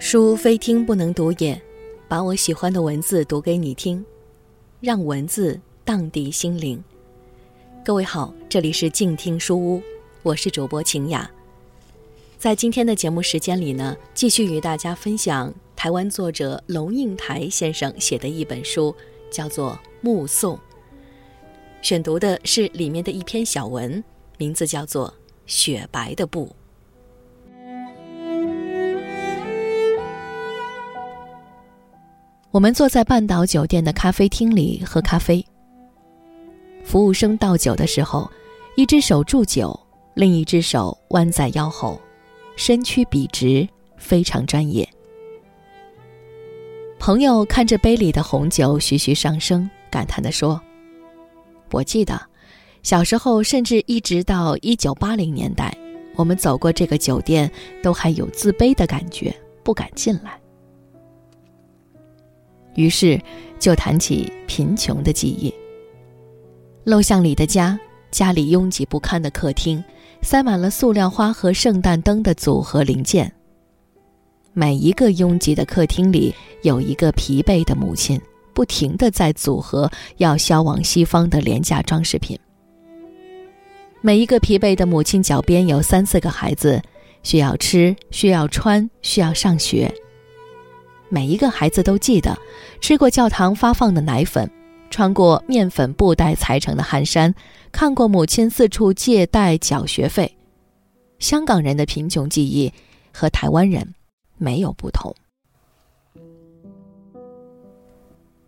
书非听不能读也，把我喜欢的文字读给你听，让文字荡涤心灵。各位好，这里是静听书屋，我是主播晴雅。在今天的节目时间里呢，继续与大家分享台湾作者龙应台先生写的一本书，叫做《目送》。选读的是里面的一篇小文，名字叫做《雪白的布》。我们坐在半岛酒店的咖啡厅里喝咖啡。服务生倒酒的时候，一只手祝酒，另一只手弯在腰后，身躯笔直，非常专业。朋友看着杯里的红酒徐徐上升，感叹地说：“我记得，小时候，甚至一直到一九八零年代，我们走过这个酒店，都还有自卑的感觉，不敢进来。”于是，就谈起贫穷的记忆。陋巷里的家，家里拥挤不堪的客厅，塞满了塑料花和圣诞灯的组合零件。每一个拥挤的客厅里，有一个疲惫的母亲，不停的在组合要销往西方的廉价装饰品。每一个疲惫的母亲脚边有三四个孩子，需要吃，需要穿，需要上学。每一个孩子都记得，吃过教堂发放的奶粉，穿过面粉布袋裁成的汗衫，看过母亲四处借贷缴学费。香港人的贫穷记忆和台湾人没有不同。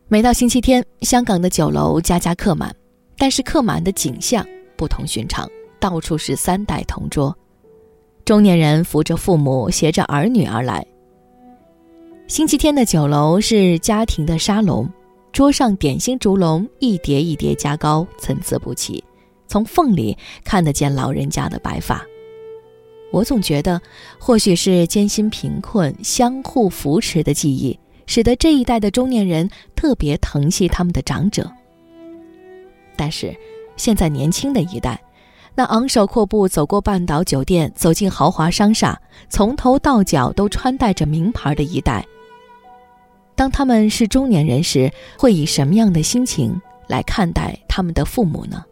每到星期天，香港的酒楼家家客满，但是客满的景象不同寻常，到处是三代同桌，中年人扶着父母，携着儿女而来。星期天的酒楼是家庭的沙龙，桌上点心烛笼一叠一叠加高，参差不齐，从缝里看得见老人家的白发。我总觉得，或许是艰辛贫困相互扶持的记忆，使得这一代的中年人特别疼惜他们的长者。但是，现在年轻的一代，那昂首阔步走过半岛酒店，走进豪华商厦，从头到脚都穿戴着名牌的一代。当他们是中年人时，会以什么样的心情来看待他们的父母呢？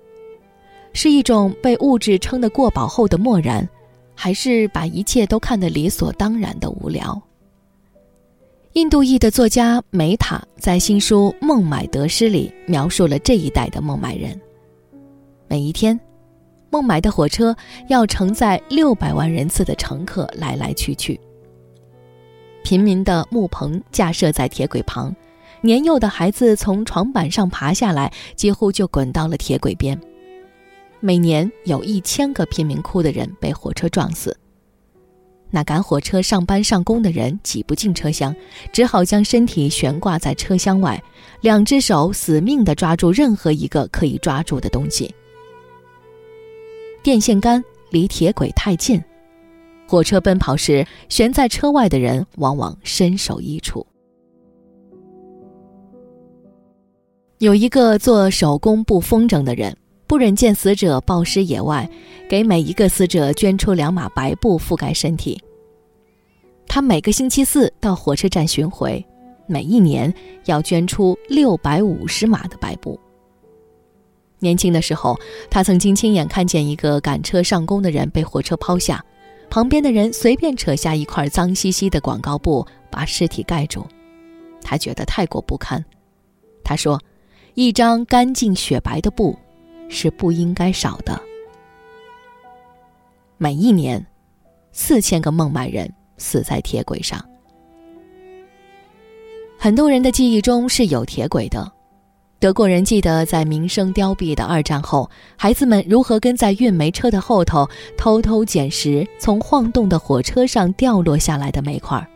是一种被物质撑得过饱后的漠然，还是把一切都看得理所当然的无聊？印度裔的作家梅塔在新书《孟买得失》里描述了这一代的孟买人。每一天，孟买的火车要承载六百万人次的乘客来来去去。平民的木棚架设在铁轨旁，年幼的孩子从床板上爬下来，几乎就滚到了铁轨边。每年有一千个贫民窟的人被火车撞死。那赶火车上班上工的人挤不进车厢，只好将身体悬挂在车厢外，两只手死命地抓住任何一个可以抓住的东西。电线杆离铁轨太近。火车奔跑时，悬在车外的人往往身首异处。有一个做手工布风筝的人，不忍见死者暴尸野外，给每一个死者捐出两码白布覆盖身体。他每个星期四到火车站巡回，每一年要捐出六百五十码的白布。年轻的时候，他曾经亲眼看见一个赶车上工的人被火车抛下。旁边的人随便扯下一块脏兮兮的广告布，把尸体盖住，他觉得太过不堪。他说：“一张干净雪白的布，是不应该少的。”每一年，四千个孟买人死在铁轨上。很多人的记忆中是有铁轨的。德国人记得，在名声凋敝的二战后，孩子们如何跟在运煤车的后头，偷偷捡拾从晃动的火车上掉落下来的煤块。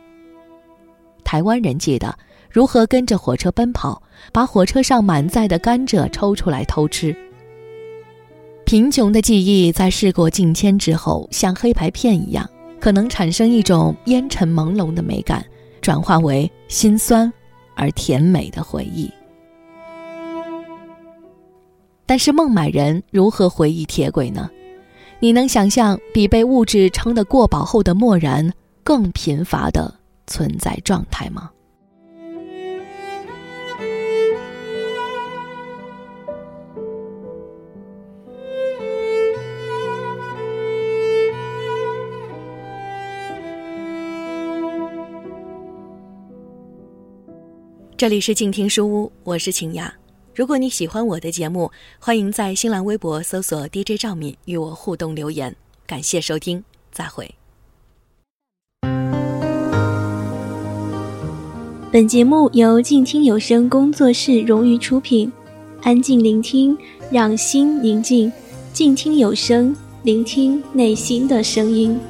台湾人记得如何跟着火车奔跑，把火车上满载的甘蔗抽出来偷吃。贫穷的记忆在事过境迁之后，像黑白片一样，可能产生一种烟尘朦胧的美感，转化为心酸而甜美的回忆。但是孟买人如何回忆铁轨呢？你能想象比被物质撑得过饱后的漠然更贫乏的存在状态吗？这里是静听书屋，我是晴雅。如果你喜欢我的节目，欢迎在新浪微博搜索 DJ 赵敏与我互动留言。感谢收听，再会。本节目由静听有声工作室荣誉出品，安静聆听，让心宁静，静听有声，聆听内心的声音。